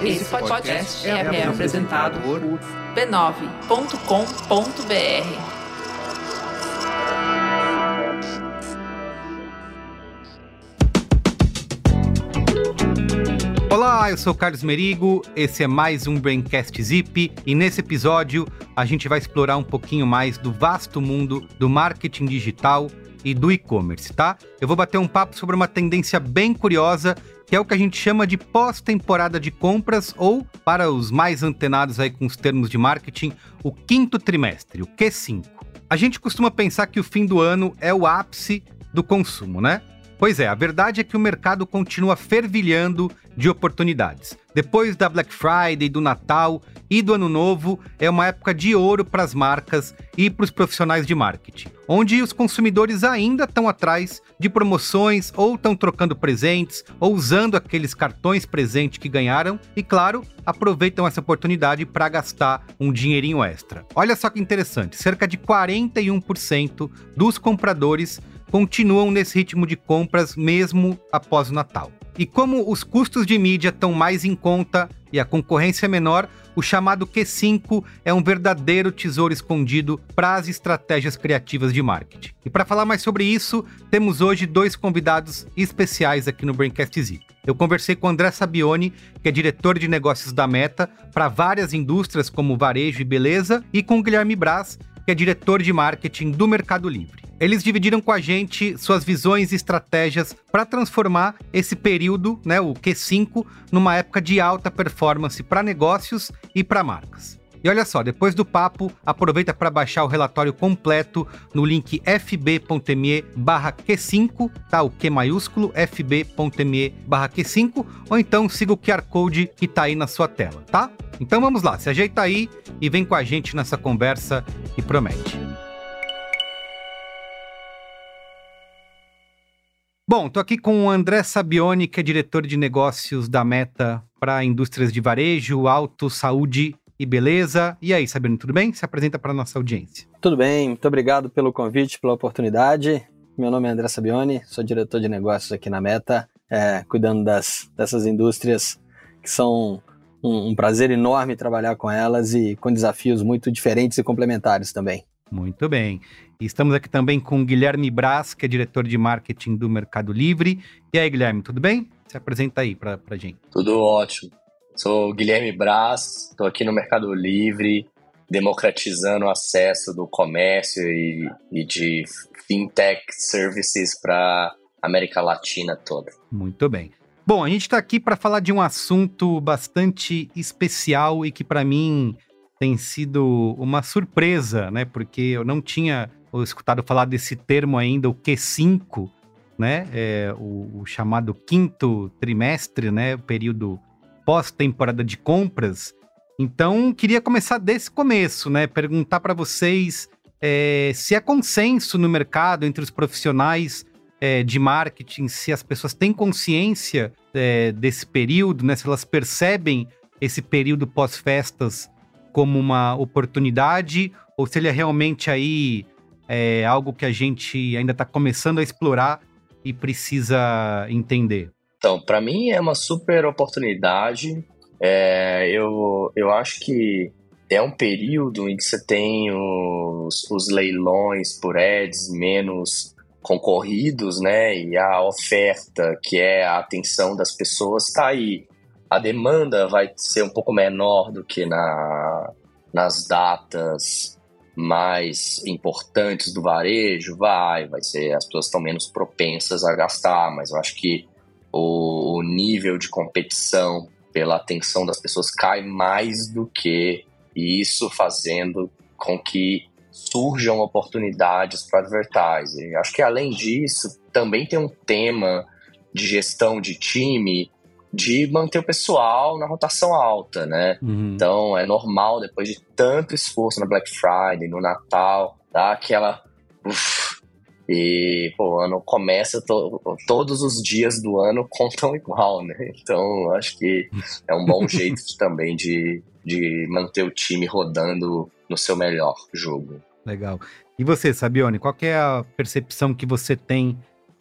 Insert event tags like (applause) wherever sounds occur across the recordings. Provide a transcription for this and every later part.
Esse podcast é, é apresentado por b9.com.br. Olá, eu sou Carlos Merigo, esse é mais um Braincast Zip e nesse episódio a gente vai explorar um pouquinho mais do vasto mundo do marketing digital e do e-commerce, tá? Eu vou bater um papo sobre uma tendência bem curiosa que é o que a gente chama de pós-temporada de compras ou, para os mais antenados aí com os termos de marketing, o quinto trimestre, o Q5. A gente costuma pensar que o fim do ano é o ápice do consumo, né? Pois é, a verdade é que o mercado continua fervilhando de oportunidades. Depois da Black Friday, do Natal e do Ano Novo, é uma época de ouro para as marcas e para os profissionais de marketing, onde os consumidores ainda estão atrás de promoções ou estão trocando presentes ou usando aqueles cartões presente que ganharam e, claro, aproveitam essa oportunidade para gastar um dinheirinho extra. Olha só que interessante, cerca de 41% dos compradores continuam nesse ritmo de compras mesmo após o Natal. E como os custos de mídia estão mais em conta e a concorrência é menor, o chamado Q5 é um verdadeiro tesouro escondido para as estratégias criativas de marketing. E para falar mais sobre isso, temos hoje dois convidados especiais aqui no Braincast Z. Eu conversei com André Sabione, que é diretor de negócios da Meta para várias indústrias como varejo e beleza, e com Guilherme Braz, que é diretor de marketing do Mercado Livre. Eles dividiram com a gente suas visões e estratégias para transformar esse período, né, o Q5, numa época de alta performance para negócios e para marcas. E olha só, depois do papo, aproveita para baixar o relatório completo no link fb.me barra Q5, tá? O Q maiúsculo, fb.me barra Q5, ou então siga o QR Code que tá aí na sua tela, tá? Então vamos lá, se ajeita aí e vem com a gente nessa conversa que promete. Bom, tô aqui com o André Sabione, que é diretor de negócios da Meta para indústrias de varejo, auto, saúde e beleza. E aí, Sabione, tudo bem? Se apresenta para nossa audiência. Tudo bem, muito obrigado pelo convite, pela oportunidade. Meu nome é André Sabione, sou diretor de negócios aqui na Meta, é, cuidando das, dessas indústrias que são um, um prazer enorme trabalhar com elas e com desafios muito diferentes e complementares também. Muito bem. Estamos aqui também com Guilherme Braz, que é diretor de marketing do Mercado Livre. E aí, Guilherme, tudo bem? Se apresenta aí para a gente. Tudo ótimo. Sou Guilherme Braz, estou aqui no Mercado Livre, democratizando o acesso do comércio e, e de fintech services para América Latina toda. Muito bem. Bom, a gente está aqui para falar de um assunto bastante especial e que para mim tem sido uma surpresa, né? Porque eu não tinha escutado falar desse termo ainda, o Q5, né? É, o, o, chamado quinto trimestre, né? O período pós-temporada de compras. Então, queria começar desse começo, né? Perguntar para vocês é, se é consenso no mercado entre os profissionais é, de marketing, se as pessoas têm consciência é, desse período, né? Se elas percebem esse período pós-festas como uma oportunidade ou se ele é realmente aí é, algo que a gente ainda está começando a explorar e precisa entender? Então, para mim é uma super oportunidade. É, eu, eu acho que é um período em que você tem os, os leilões por ads menos concorridos, né? E a oferta, que é a atenção das pessoas, está aí a demanda vai ser um pouco menor do que na, nas datas mais importantes do varejo, vai, vai ser, as pessoas estão menos propensas a gastar, mas eu acho que o, o nível de competição pela atenção das pessoas cai mais do que isso fazendo com que surjam oportunidades para advertising. Acho que além disso, também tem um tema de gestão de time de manter o pessoal na rotação alta, né? Uhum. Então é normal, depois de tanto esforço na Black Friday, no Natal, dar aquela. Uf, e, pô, o ano começa, to, todos os dias do ano contam igual, né? Então acho que é um bom (laughs) jeito também de, de manter o time rodando no seu melhor jogo. Legal. E você, Sabione, qual é a percepção que você tem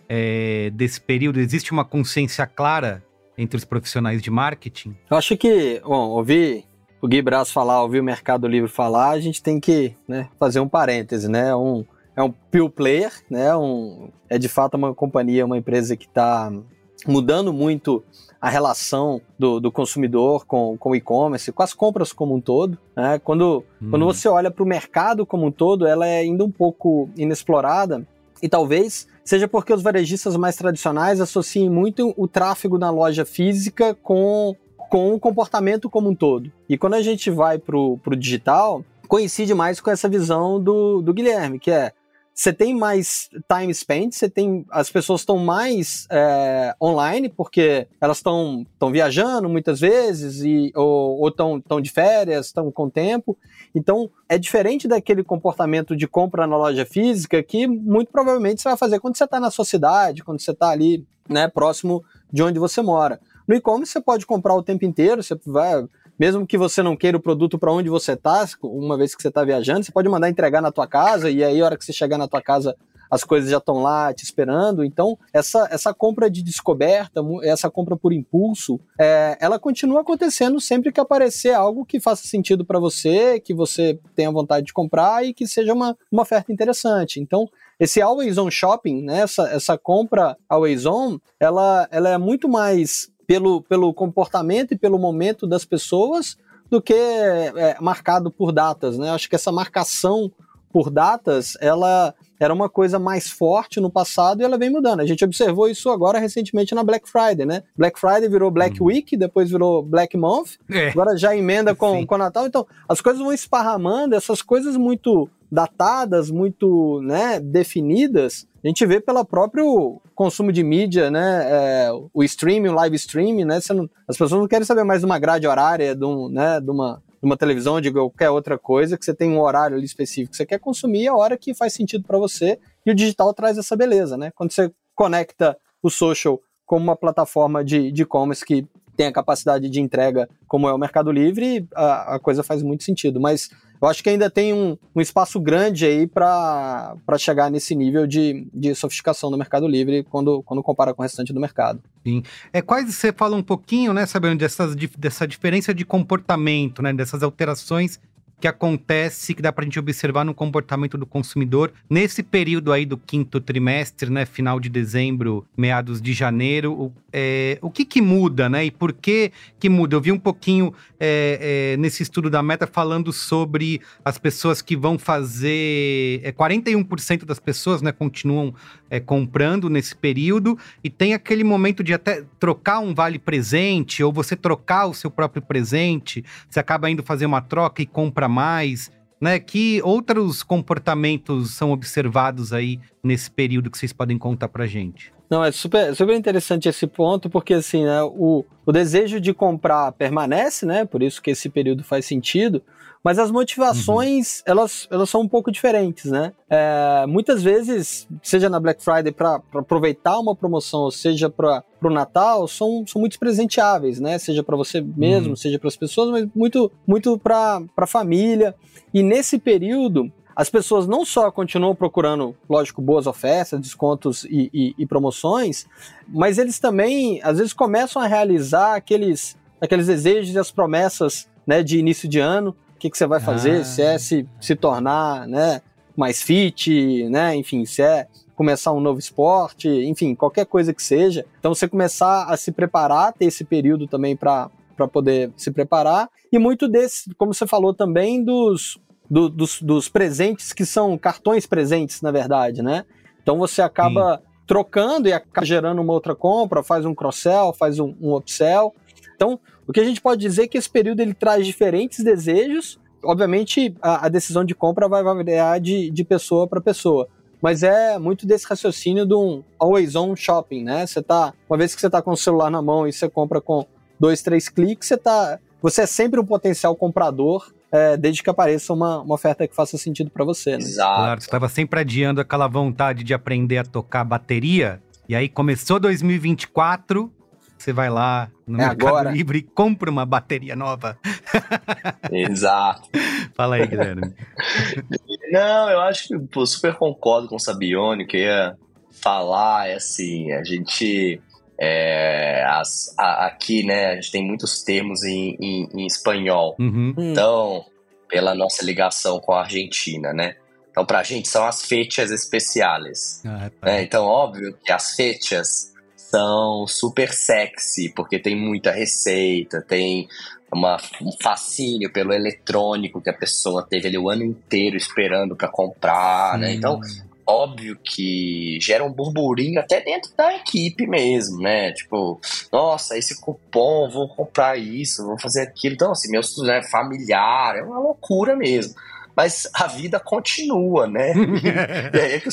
é, desse período? Existe uma consciência clara entre os profissionais de marketing? Eu acho que, bom, ouvir o Gui Braz falar, ouvir o Mercado Livre falar, a gente tem que né, fazer um parêntese, né? Um, é um pure player, né? Um, é de fato uma companhia, uma empresa que está mudando muito a relação do, do consumidor com, com o e-commerce, com as compras como um todo. Né? Quando, hum. quando você olha para o mercado como um todo, ela é ainda um pouco inexplorada e talvez seja porque os varejistas mais tradicionais associem muito o tráfego na loja física com, com o comportamento como um todo. E quando a gente vai para o digital, coincide mais com essa visão do, do Guilherme, que é você tem mais time spent, você tem as pessoas estão mais é, online porque elas estão estão viajando muitas vezes e ou estão estão de férias, estão com tempo. Então é diferente daquele comportamento de compra na loja física que muito provavelmente você vai fazer quando você está na sua cidade, quando você está ali, né, próximo de onde você mora. No e-commerce você pode comprar o tempo inteiro, você vai mesmo que você não queira o produto para onde você está, uma vez que você está viajando, você pode mandar entregar na tua casa e aí a hora que você chegar na tua casa as coisas já estão lá te esperando. Então, essa, essa compra de descoberta, essa compra por impulso, é, ela continua acontecendo sempre que aparecer algo que faça sentido para você, que você tenha vontade de comprar e que seja uma, uma oferta interessante. Então, esse always on shopping, né, essa, essa compra always on, ela, ela é muito mais pelo, pelo comportamento e pelo momento das pessoas do que é, marcado por datas, né? Acho que essa marcação por datas, ela era uma coisa mais forte no passado e ela vem mudando. A gente observou isso agora recentemente na Black Friday, né? Black Friday virou Black hum. Week, depois virou Black Month, é. agora já emenda com, com Natal. Então, as coisas vão esparramando, essas coisas muito datadas, muito né, definidas, a gente vê pelo próprio consumo de mídia, né? É, o streaming, o live streaming, né? Não, as pessoas não querem saber mais de uma grade horária, de, um, né, de, uma, de uma televisão, de qualquer outra coisa, que você tem um horário ali específico. Você quer consumir a hora que faz sentido para você, e o digital traz essa beleza, né? Quando você conecta o social como uma plataforma de e-commerce que tem a capacidade de entrega como é o Mercado Livre, a, a coisa faz muito sentido. Mas eu acho que ainda tem um, um espaço grande aí para chegar nesse nível de, de sofisticação do Mercado Livre quando, quando compara com o restante do mercado. Sim. É quase você fala um pouquinho, né, sabendo dessas, dessa diferença de comportamento, né, dessas alterações que acontece, que dá para a gente observar no comportamento do consumidor nesse período aí do quinto trimestre, né, final de dezembro, meados de janeiro, o, é, o que que muda, né, e por que que muda? Eu vi um pouquinho é, é, nesse estudo da Meta falando sobre as pessoas que vão fazer, é, 41% das pessoas, né, continuam é, comprando nesse período e tem aquele momento de até trocar um vale presente ou você trocar o seu próprio presente, você acaba indo fazer uma troca e compra compra mais, né? Que outros comportamentos são observados aí nesse período que vocês podem contar pra gente? Não, é super, super interessante esse ponto, porque assim, né, o, o desejo de comprar permanece, né? Por isso que esse período faz sentido, mas as motivações, uhum. elas, elas são um pouco diferentes, né? É, muitas vezes, seja na Black Friday para aproveitar uma promoção, ou seja para o Natal, são, são muito presenteáveis, né? Seja para você mesmo, uhum. seja para as pessoas, mas muito, muito para a família. E nesse período, as pessoas não só continuam procurando, lógico, boas ofertas, descontos e, e, e, promoções, mas eles também, às vezes, começam a realizar aqueles, aqueles desejos e as promessas né, de início de ano que, que você vai fazer, ah. se é se, se tornar né, mais fit, né, enfim, se é começar um novo esporte, enfim, qualquer coisa que seja. Então você começar a se preparar, ter esse período também para poder se preparar. E muito desse, como você falou também, dos, do, dos, dos presentes que são cartões presentes, na verdade, né? Então você acaba Sim. trocando e acaba gerando uma outra compra, faz um cross-sell, faz um, um upsell. Então, o que a gente pode dizer é que esse período ele traz diferentes desejos. Obviamente, a, a decisão de compra vai variar de, de pessoa para pessoa. Mas é muito desse raciocínio de um always on shopping, né? Você tá, uma vez que você está com o celular na mão e você compra com dois, três cliques, você tá, você é sempre um potencial comprador é, desde que apareça uma, uma oferta que faça sentido para você. Né? Exato. Claro, você estava sempre adiando aquela vontade de aprender a tocar bateria, e aí começou 2024, você vai lá no é Mercado agora. Livre e compra uma bateria nova. (laughs) Exato. Fala aí, Guilherme. Não, eu acho que pô, super concordo com o Sabione, que ia falar, é assim, a gente É, as, a, aqui, né, a gente tem muitos termos em, em, em espanhol. Uhum. Hum. Então, pela nossa ligação com a Argentina, né? Então, pra gente, são as fechas especiais. Ah, tá. né? Então, óbvio que as fechas super sexy, porque tem muita receita, tem uma, um fascínio pelo eletrônico que a pessoa teve ali o ano inteiro esperando para comprar, né? Então, óbvio que gera um burburinho até dentro da equipe mesmo, né? Tipo, nossa, esse cupom, vou comprar isso, vou fazer aquilo. Então, assim, meu né, familiar, é uma loucura mesmo. Mas a vida continua, né? (laughs) E aí é que eu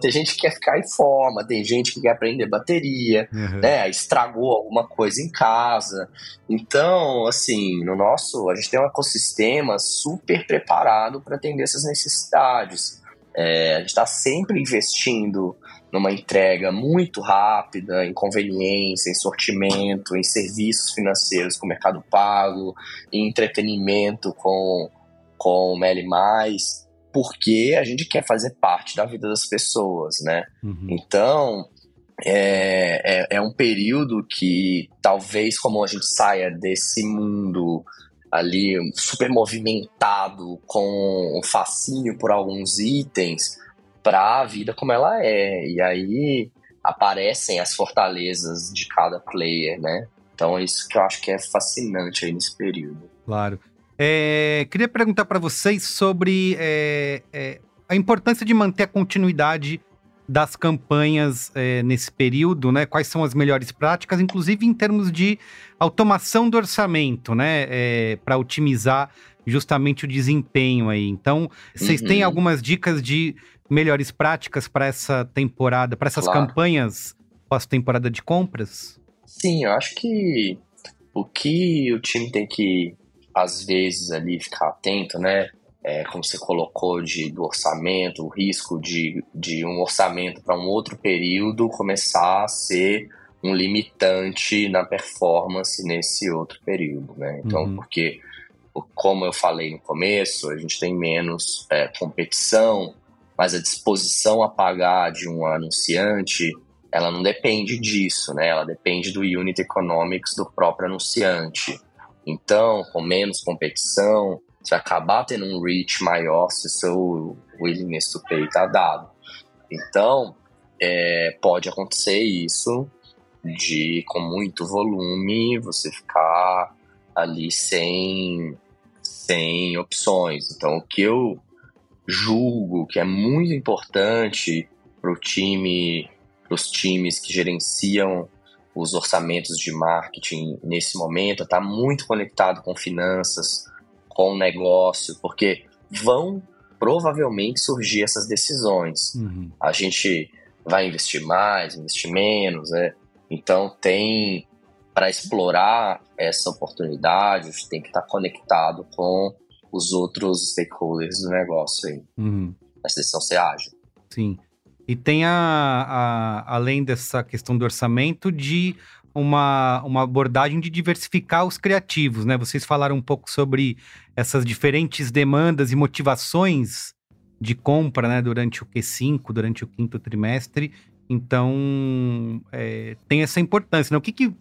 tem gente que quer ficar em forma, tem gente que quer aprender bateria, Uhum. né? Estragou alguma coisa em casa. Então, assim, no nosso, a gente tem um ecossistema super preparado para atender essas necessidades. É, a gente está sempre investindo numa entrega muito rápida, em conveniência, em sortimento, em serviços financeiros com o Mercado Pago, em entretenimento com, com o Meli Mais, porque a gente quer fazer parte da vida das pessoas, né? Uhum. Então, é, é, é um período que talvez como a gente saia desse mundo ali super movimentado, com um fascínio por alguns itens, para a vida como ela é. E aí aparecem as fortalezas de cada player, né? Então é isso que eu acho que é fascinante aí nesse período. Claro. É, queria perguntar para vocês sobre é, é, a importância de manter a continuidade das campanhas é, nesse período, né? Quais são as melhores práticas, inclusive em termos de automação do orçamento, né? para otimizar justamente o desempenho aí. Então, vocês Uhum. têm algumas dicas de melhores práticas para essa temporada, para essas Claro. campanhas pós-temporada de compras? Sim, eu acho que o que o time tem que, às vezes, ali ficar atento, né? É, como você colocou de, do orçamento, o risco de, de um orçamento para um outro período começar a ser um limitante na performance nesse outro período, né? Então, Uhum. porque, como eu falei no começo, a gente tem menos é, competição, mas a disposição a pagar de um anunciante ela não depende disso, né? Ela depende do unit economics do próprio anunciante. Então, com menos competição, você vai acabar tendo um reach maior se o seu willingness to pay está dado. Então, é, pode acontecer isso de, com muito volume, você ficar ali sem, sem opções. Então, o que eu julgo que é muito importante para o time para os times que gerenciam os orçamentos de marketing nesse momento, está muito conectado com finanças, com negócio, porque vão provavelmente surgir essas decisões. Uhum. A gente vai investir mais, investir menos, né? Então tem para explorar essa oportunidade, a gente tem que estar conectado com os outros stakeholders do negócio aí. Uhum. Essa decisão ser ágil. Sim. E tem a, a- além dessa questão do orçamento, de uma, uma abordagem de diversificar os criativos, né? Vocês falaram um pouco sobre essas diferentes demandas e motivações de compra, né? Durante o Q5, durante o quinto trimestre. Então, é, tem essa importância, né? O que, que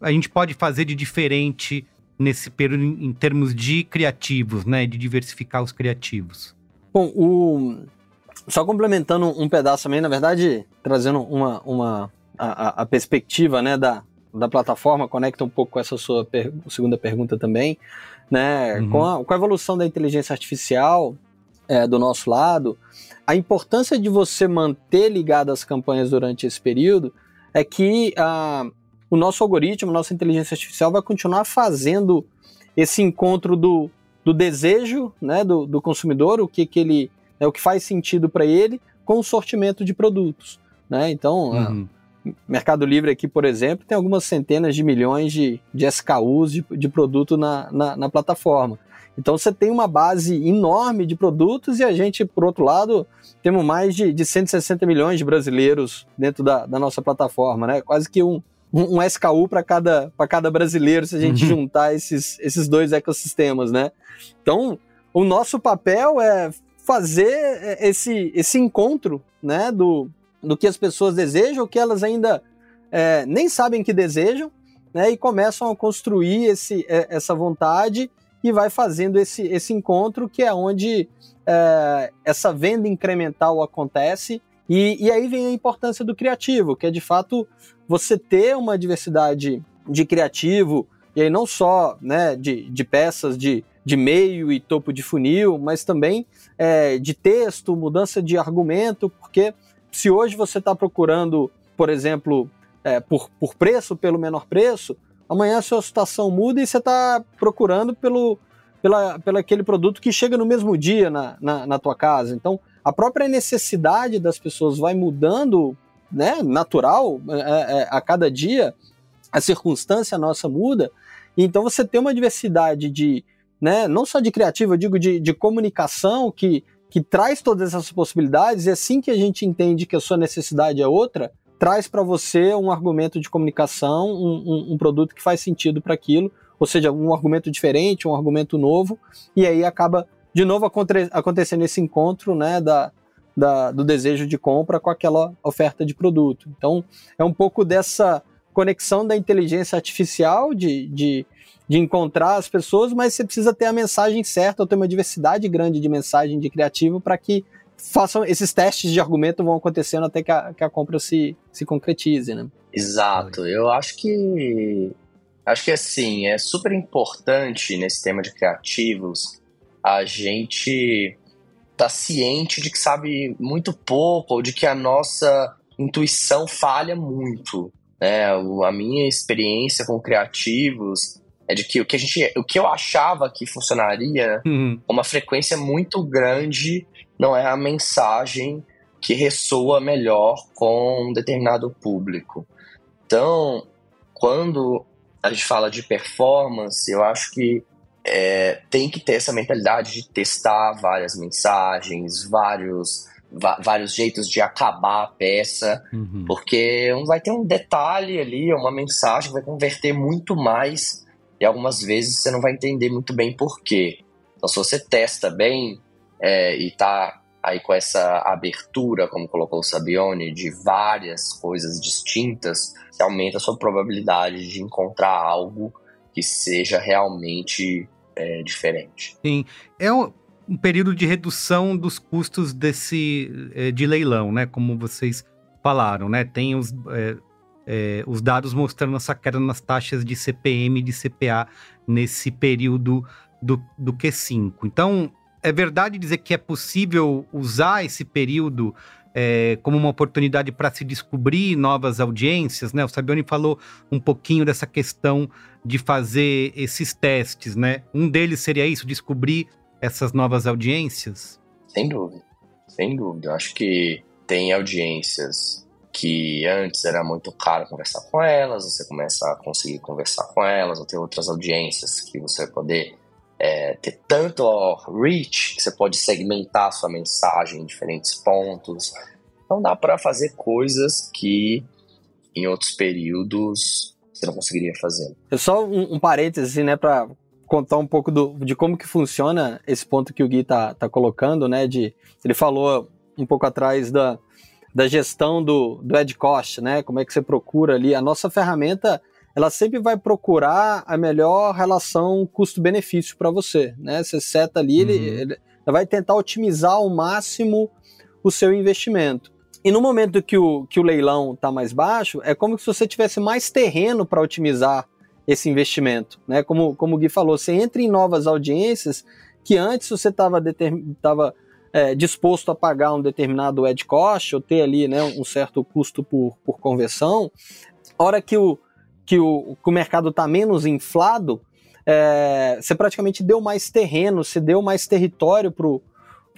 a gente pode fazer de diferente nesse período em, termos de criativos, né? De diversificar os criativos. Bom, o... só complementando um pedaço também, na verdade, trazendo uma, uma a, a- a perspectiva né, da, da plataforma, conecta um pouco com essa sua per- segunda pergunta também, né? Uhum. Com, a, com a evolução da inteligência artificial é, do nosso lado, a importância de você manter ligado as campanhas durante esse período é que ah, o nosso algoritmo, a nossa inteligência artificial vai continuar fazendo esse encontro do, do desejo né, do, do consumidor, o que, que ele é o que faz sentido para ele, com o sortimento de produtos. Né? Então, Uhum. Mercado Livre aqui, por exemplo, tem algumas centenas de milhões de, de SKUs de, de produto na, na, na plataforma. Então você tem uma base enorme de produtos e a gente, por outro lado, temos mais de, de 160 milhões de brasileiros dentro da, da nossa plataforma, né? Quase que um, um, um SKU para cada, pra cada brasileiro se a gente Uhum. juntar esses, esses dois ecossistemas, né? Então, o nosso papel é fazer esse, esse encontro, né, do, do que as pessoas desejam, o que elas ainda é, nem sabem que desejam, né, e começam a construir esse, é, essa vontade e vai fazendo esse, esse encontro que é onde é, essa venda incremental acontece. E, e aí vem a importância do criativo, que é de fato você ter uma diversidade de criativo, e aí não só né, de, de peças de, de meio e topo de funil, mas também é, de texto, mudança de argumento, porque se hoje você está procurando, por exemplo, é, por, por preço, pelo menor preço, amanhã a sua situação muda e você está procurando pelo, pela, pelo aquele produto que chega no mesmo dia na, na, na tua casa. Então, a própria necessidade das pessoas vai mudando, né, natural, é, é, a cada dia, a circunstância nossa muda, então você tem uma diversidade de, né, não só de criativa, eu digo de, de comunicação que, que traz todas essas possibilidades, e assim que a gente entende que a sua necessidade é outra, traz para você um argumento de comunicação, um, um, um produto que faz sentido para aquilo, ou seja, um argumento diferente, um argumento novo, e aí acaba de novo acontecendo esse encontro né, da, da, do desejo de compra com aquela oferta de produto. Então, é um pouco dessa conexão da inteligência artificial de, de, de encontrar as pessoas, mas você precisa ter a mensagem certa, ou ter uma diversidade grande de mensagem de criativo para que façam esses testes de argumento vão acontecendo até que a, que a compra se, se concretize, né? Exato. Eu acho que acho que assim, é super importante nesse tema de criativos a gente tá ciente de que sabe muito pouco ou de que a nossa intuição falha muito. Né? A minha experiência com criativos é de que o que, a gente, o que eu achava que funcionaria uhum. uma frequência muito grande não é a mensagem que ressoa melhor com um determinado público. Então, quando a gente fala de performance, eu acho que é, tem que ter essa mentalidade de testar várias mensagens, vários, vários jeitos de acabar a peça, uhum. porque vai ter um detalhe ali, uma mensagem que vai converter muito mais e algumas vezes você não vai entender muito bem por quê. Então, se você testa bem é, e tá aí com essa abertura, como colocou o Sabione, de várias coisas distintas, você aumenta a sua probabilidade de encontrar algo que seja realmente é, diferente. Sim, é um, um, período de redução dos custos desse é, de leilão, né? Como vocês falaram, né? Tem os, é, é os dados mostrando essa queda nas taxas de CPM e de CPA nesse período do, do Q5. Então, é verdade dizer que é possível usar esse período é, como uma oportunidade para se descobrir novas audiências, né? O Sabione falou um pouquinho dessa questão de fazer esses testes, né? Um deles seria isso, descobrir essas novas audiências? Sem dúvida, sem dúvida. Eu acho que tem audiências que antes era muito caro conversar com elas, você começa a conseguir conversar com elas, ou ter outras audiências que você vai poder é, ter tanto reach, que você pode segmentar a sua mensagem em diferentes pontos. Então dá para fazer coisas que em outros períodos você não conseguiria fazer. É só um, um parêntese, né, para contar um pouco do, de como que funciona esse ponto que o Gui tá, tá colocando, né, de ele falou um pouco atrás da, da gestão do, do Ed Cost, né, como é que você procura ali, a nossa ferramenta ela sempre vai procurar a melhor relação custo-benefício para você, né? Você seta ali, uhum. ele, ele vai tentar otimizar ao máximo o seu investimento. E no momento que o, que o leilão está mais baixo, é como se você tivesse mais terreno para otimizar esse investimento. Né? Como, como o Gui falou, você entra em novas audiências que antes você estava é, disposto a pagar um determinado ad cost, ou ter ali né, um certo custo por, por conversão. A hora que o, que o, que o mercado está menos inflado, é, você praticamente deu mais terreno, você deu mais território para o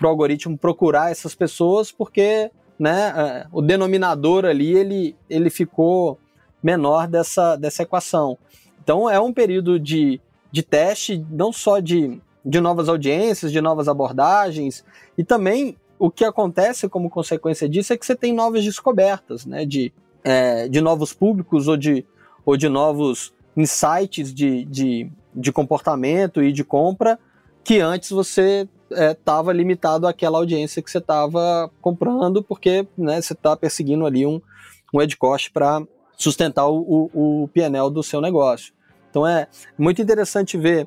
algoritmo procurar essas pessoas, porque né, é, o denominador ali ele, ele ficou menor dessa, dessa equação. Então é um período de, de teste, não só de, de novas audiências, de novas abordagens, e também o que acontece como consequência disso é que você tem novas descobertas, né, de, é, de novos públicos ou de, ou de novos insights de, de, de comportamento e de compra que antes você estava é, limitado àquela audiência que você estava comprando, porque né, você está perseguindo ali um, um ad cost para sustentar o, o, o PNL do seu negócio. Então é muito interessante ver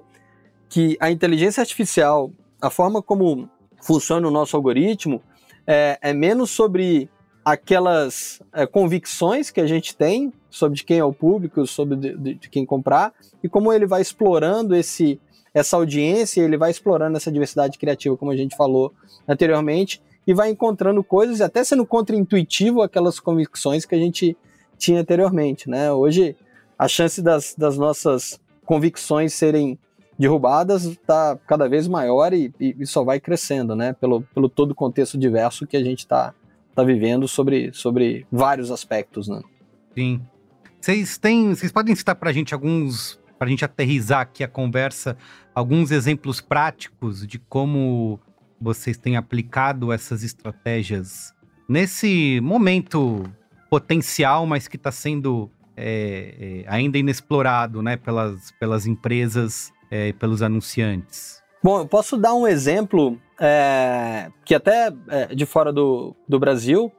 que a inteligência artificial, a forma como funciona o nosso algoritmo, é, é menos sobre aquelas é, convicções que a gente tem sobre de quem é o público, sobre de, de, de, quem comprar, e como ele vai explorando esse, essa audiência, ele vai explorando essa diversidade criativa, como a gente falou anteriormente, e vai encontrando coisas, até sendo contra-intuitivo aquelas convicções que a gente tinha anteriormente. Né? Hoje, a chance das, das nossas convicções serem derrubadas está cada vez maior e, e, só vai crescendo, né? Pelo, pelo todo o contexto diverso que a gente está tá vivendo sobre, sobre vários aspectos, né? Sim. Vocês têm, vocês podem citar para a gente alguns, para a gente aterrizar aqui a conversa, alguns exemplos práticos de como vocês têm aplicado essas estratégias nesse momento potencial, mas que está sendo é, é, ainda inexplorado, né, pelas, pelas empresas é, pelos anunciantes? Bom, eu posso dar um exemplo é, que até é de fora do, do Brasil,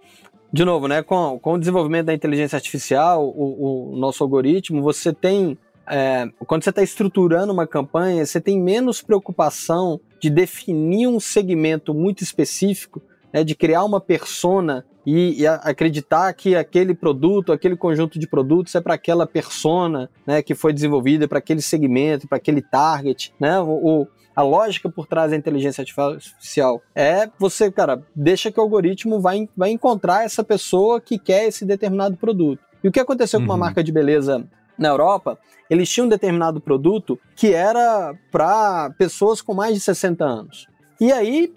de novo, né, com, com o desenvolvimento da inteligência artificial, o, o nosso algoritmo, você tem é, quando você está estruturando uma campanha, você tem menos preocupação de definir um segmento muito específico, né, de criar uma persona e, e acreditar que aquele produto, aquele conjunto de produtos é para aquela persona né, que foi desenvolvida, para aquele segmento, para aquele target. Né? O, o, a lógica por trás da inteligência artificial é você, cara, deixa que o algoritmo vai, vai encontrar essa pessoa que quer esse determinado produto. E o que aconteceu uhum. com uma uhum. marca de beleza na Europa? Eles tinham um determinado produto que era para pessoas com mais de 60 anos. E aí,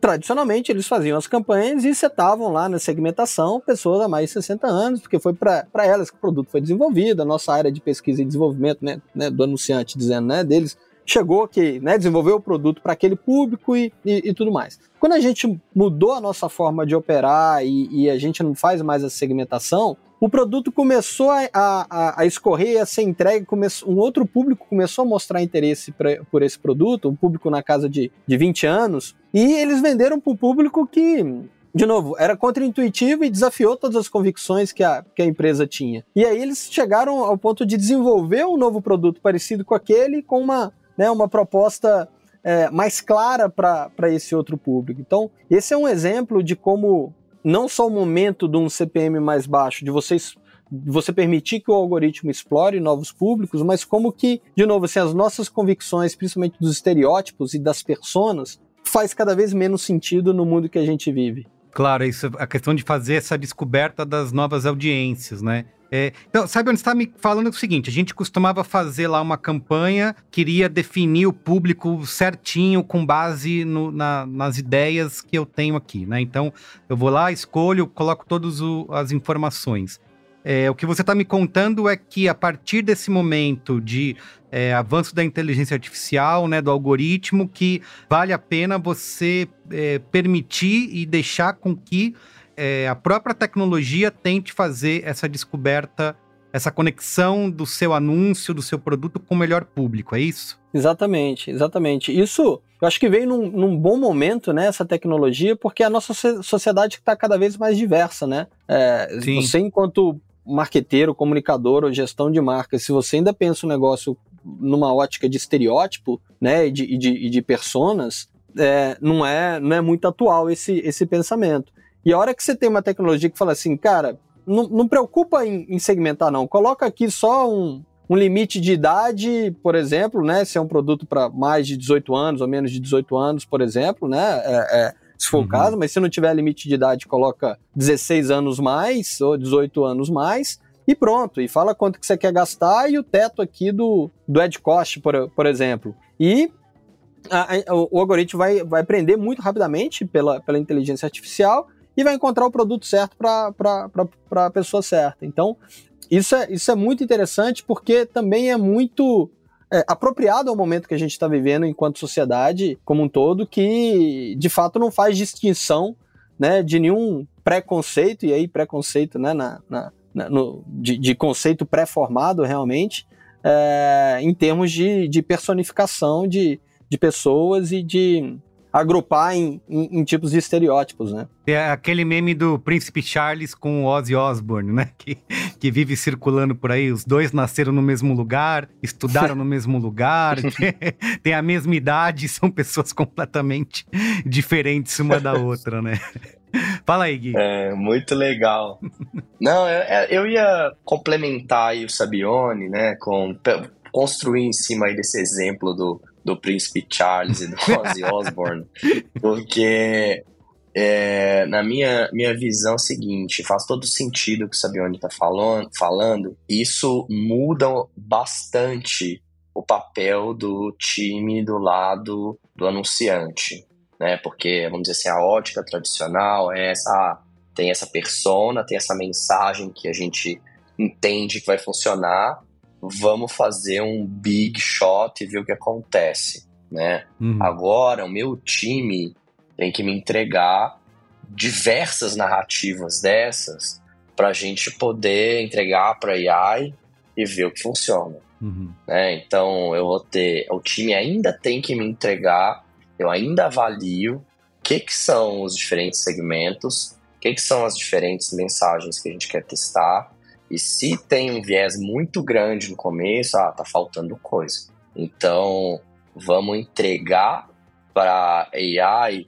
tradicionalmente eles faziam as campanhas e setavam lá na segmentação pessoas a mais de 60 anos, porque foi para elas que o produto foi desenvolvido, a nossa área de pesquisa e desenvolvimento né, né do anunciante dizendo né, deles chegou que né, desenvolveu o produto para aquele público e, e, e, tudo mais. Quando a gente mudou a nossa forma de operar e, e a gente não faz mais a segmentação, o produto começou a, a, a escorrer, a ser entregue, um outro público começou a mostrar interesse pra, por esse produto, um público na casa de, de 20 anos, e eles venderam para um público que de novo, era contra-intuitivo e desafiou todas as convicções que a, que a empresa tinha. E aí eles chegaram ao ponto de desenvolver um novo produto parecido com aquele, com uma, né, uma proposta é, mais clara para esse outro público. Então, esse é um exemplo de como não só o momento de um CPM mais baixo, de vocês você permitir que o algoritmo explore novos públicos, mas como que, de novo, assim, as nossas convicções, principalmente dos estereótipos e das personas, faz cada vez menos sentido no mundo que a gente vive. Claro, isso, a questão de fazer essa descoberta das novas audiências, né? É, então, sabe onde está me falando o seguinte: a gente costumava fazer lá uma campanha, queria definir o público certinho com base no, na, nas ideias que eu tenho aqui, né? Então, eu vou lá, escolho, coloco todas as informações. É, o que você está me contando é que a partir desse momento de é, avanço da inteligência artificial, né, do algoritmo, que vale a pena você é, permitir e deixar com que é, a própria tecnologia tente fazer essa descoberta, essa conexão do seu anúncio, do seu produto com o melhor público, é isso? Exatamente, exatamente. Isso eu acho que veio num, num bom momento, né, essa tecnologia, porque a nossa sociedade está cada vez mais diversa, né? É, você, enquanto marqueteiro, comunicador ou gestão de marca, se você ainda pensa o negócio numa ótica de estereótipo, né, e de, e de, e de personas, é, não, é, não é muito atual esse, esse pensamento. E a hora que você tem uma tecnologia que fala assim, cara, não, não preocupa em, em, segmentar, não. Coloca aqui só um, um limite de idade, por exemplo, né? Se é um produto para mais de 18 anos ou menos de 18 anos, por exemplo, né? É, é, se for uhum. o caso, mas se não tiver limite de idade, coloca 16 anos mais ou 18 anos mais e pronto. E fala quanto que você quer gastar e o teto aqui do, do Ed Cost, por, por exemplo. E a, a, o, algoritmo vai, vai aprender muito rapidamente pela, pela inteligência artificial e vai encontrar o produto certo para a pessoa certa. Então, isso é, isso é muito interessante porque também é muito é, apropriado ao momento que a gente está vivendo enquanto sociedade como um todo, que de fato não faz distinção né, de nenhum preconceito, e aí preconceito né, na, na, no, de, de, conceito pré-formado realmente, é, em termos de, de personificação de, de pessoas e de, agrupar em, em, em, tipos de estereótipos, né? É aquele meme do Príncipe Charles com o Ozzy Osbourne, né? Que, que vive circulando por aí. Os dois nasceram no mesmo lugar, estudaram no mesmo lugar, (laughs) têm a mesma idade, são pessoas completamente diferentes uma da outra, né? Fala aí, Gui. É, muito legal. Não, eu, é, eu ia complementar aí o Sabione, né, com construir em cima aí desse exemplo do, do Príncipe Charles e do (laughs) Ozzy Osbourne, porque é, na minha, minha visão é seguinte, faz todo sentido o que o Sabione está falando, falando, isso muda bastante o papel do time do lado do anunciante, né? Porque, vamos dizer assim, a ótica tradicional é essa, tem essa persona, tem essa mensagem que a gente entende que vai funcionar, vamos fazer um big shot e ver o que acontece, né? Uhum. Agora, o meu time tem que me entregar diversas narrativas dessas para a gente poder entregar para AI e ver o que funciona. Uhum. Né? Então, eu vou ter, o time ainda tem que me entregar, eu ainda avalio o que, que são os diferentes segmentos, o que, que são as diferentes mensagens que a gente quer testar e se tem um viés muito grande no começo, ah, tá faltando coisa. Então, vamos entregar para AI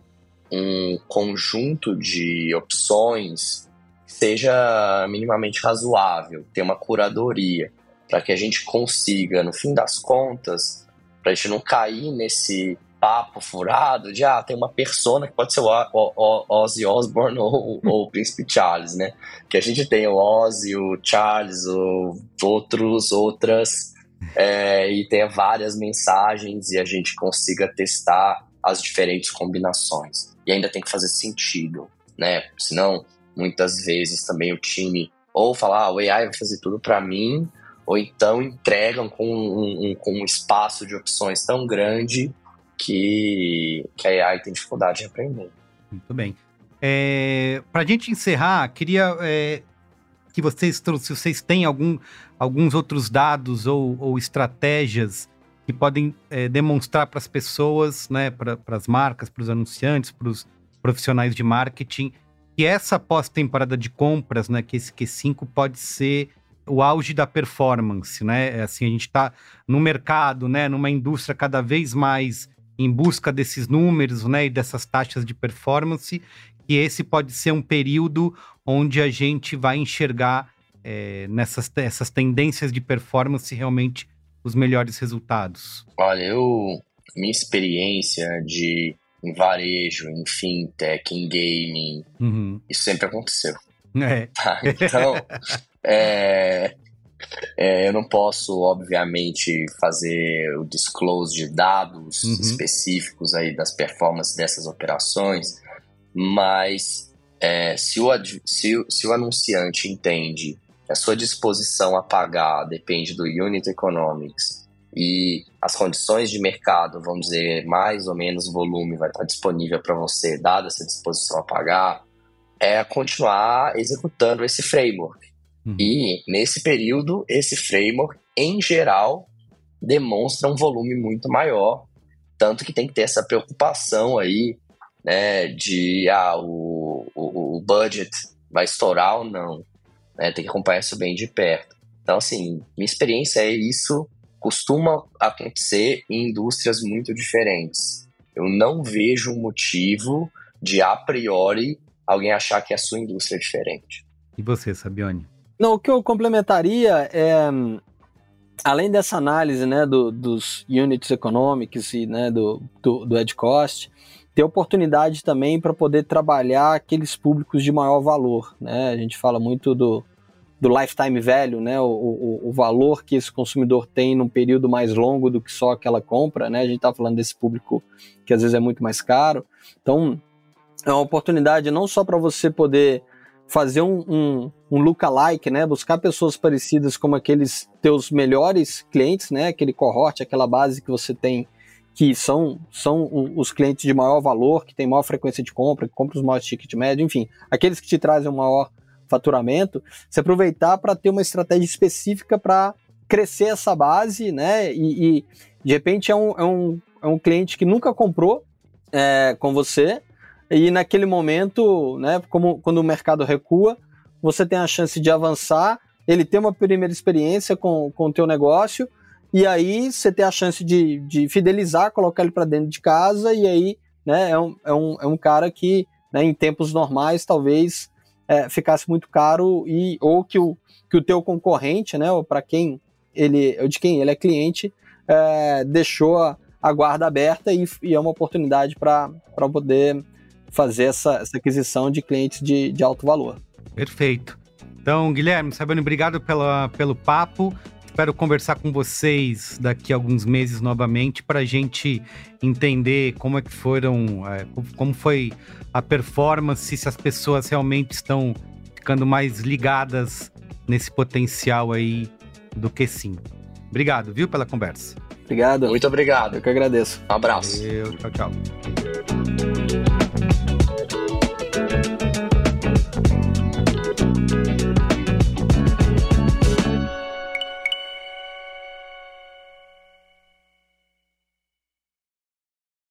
um conjunto de opções que seja minimamente razoável, ter uma curadoria, para que a gente consiga, no fim das contas, para a gente não cair nesse papo furado de, ah, tem uma persona que pode ser o, o, o Ozzy Osbourne ou, ou, o Príncipe Charles, né? Que a gente tem o Ozzy, o Charles, o outros, outras, é, e tenha várias mensagens e a gente consiga testar as diferentes combinações. E ainda tem que fazer sentido, né? Senão, muitas vezes também o time ou falar, ah, o AI vai fazer tudo para mim, ou então entregam com um, um, com um espaço de opções tão grande que, que a AI tem dificuldade de aprender. Muito bem. É, Para a gente encerrar, queria é, que vocês, se vocês têm algum, alguns outros dados ou, ou estratégias que podem é, demonstrar para as pessoas, né, para as marcas, para os anunciantes, para os profissionais de marketing, que essa pós-temporada de compras, né, que esse Q5 pode ser o auge da performance, né? É assim, a gente está no mercado, né, numa indústria cada vez mais em busca desses números né, e dessas taxas de performance, que esse pode ser um período onde a gente vai enxergar é, nessas essas tendências de performance realmente os melhores resultados? Olha, eu minha experiência de em varejo, em fintech, em gaming, uhum. isso sempre aconteceu. É. Tá, então, (laughs) é, é, eu não posso, obviamente, fazer o disclose de dados uhum. específicos aí das performances dessas operações, mas é, se, o, se, se o anunciante entende que a sua disposição a pagar depende do unit economics e as condições de mercado, vamos dizer, mais ou menos volume vai estar disponível para você, dada essa disposição a pagar, é continuar executando esse framework. Uhum. E nesse período, esse framework, em geral, demonstra um volume muito maior, tanto que tem que ter essa preocupação aí, né, de ah, o, o, o budget vai estourar ou não, né, tem que acompanhar isso bem de perto. Então, assim, minha experiência é isso, costuma acontecer em indústrias muito diferentes. Eu não vejo motivo de, a priori, alguém achar que a sua indústria é diferente. E você, Sabione? Não, o que eu complementaria é, além dessa análise né, do, dos units economics e né, do, do, do Ed Cost, ter oportunidade também para poder trabalhar aqueles públicos de maior valor. Né? A gente fala muito do, do lifetime value, né? O, o, o, valor que esse consumidor tem num período mais longo do que só aquela compra. Né? A gente está falando desse público que às vezes é muito mais caro. Então, é uma oportunidade não só para você poder fazer um, um, um lookalike, né? Buscar pessoas parecidas como aqueles teus melhores clientes, né? Aquele cohort, aquela base que você tem que são, são os clientes de maior valor, que tem maior frequência de compra, que compram os maiores ticket médio, enfim, aqueles que te trazem um maior faturamento, se aproveitar para ter uma estratégia específica para crescer essa base, né? E, e, de repente é um, é, um, é um cliente que nunca comprou, é, com você. E naquele momento, né, como quando o mercado recua, você tem a chance de avançar, ele tem uma primeira experiência com, com o teu negócio, e aí você tem a chance de, de fidelizar, colocar ele para dentro de casa, e aí né, é, um, é, um, é um cara que né, em tempos normais talvez é, ficasse muito caro, e ou que o, que o teu concorrente, né, ou para quem ele, de quem ele é cliente, é, deixou a, a, guarda aberta e, e é uma oportunidade para poder fazer essa, essa aquisição de clientes de, de alto valor. Perfeito. Então, Guilherme, Sabino, obrigado pela, pelo papo. Espero conversar com vocês daqui a alguns meses novamente para a gente entender como é que foram, é, como foi a performance, se as pessoas realmente estão ficando mais ligadas nesse potencial aí do que sim. Obrigado, viu, pela conversa. Obrigado. Muito obrigado. Eu que agradeço. Um abraço. Valeu, tchau, tchau.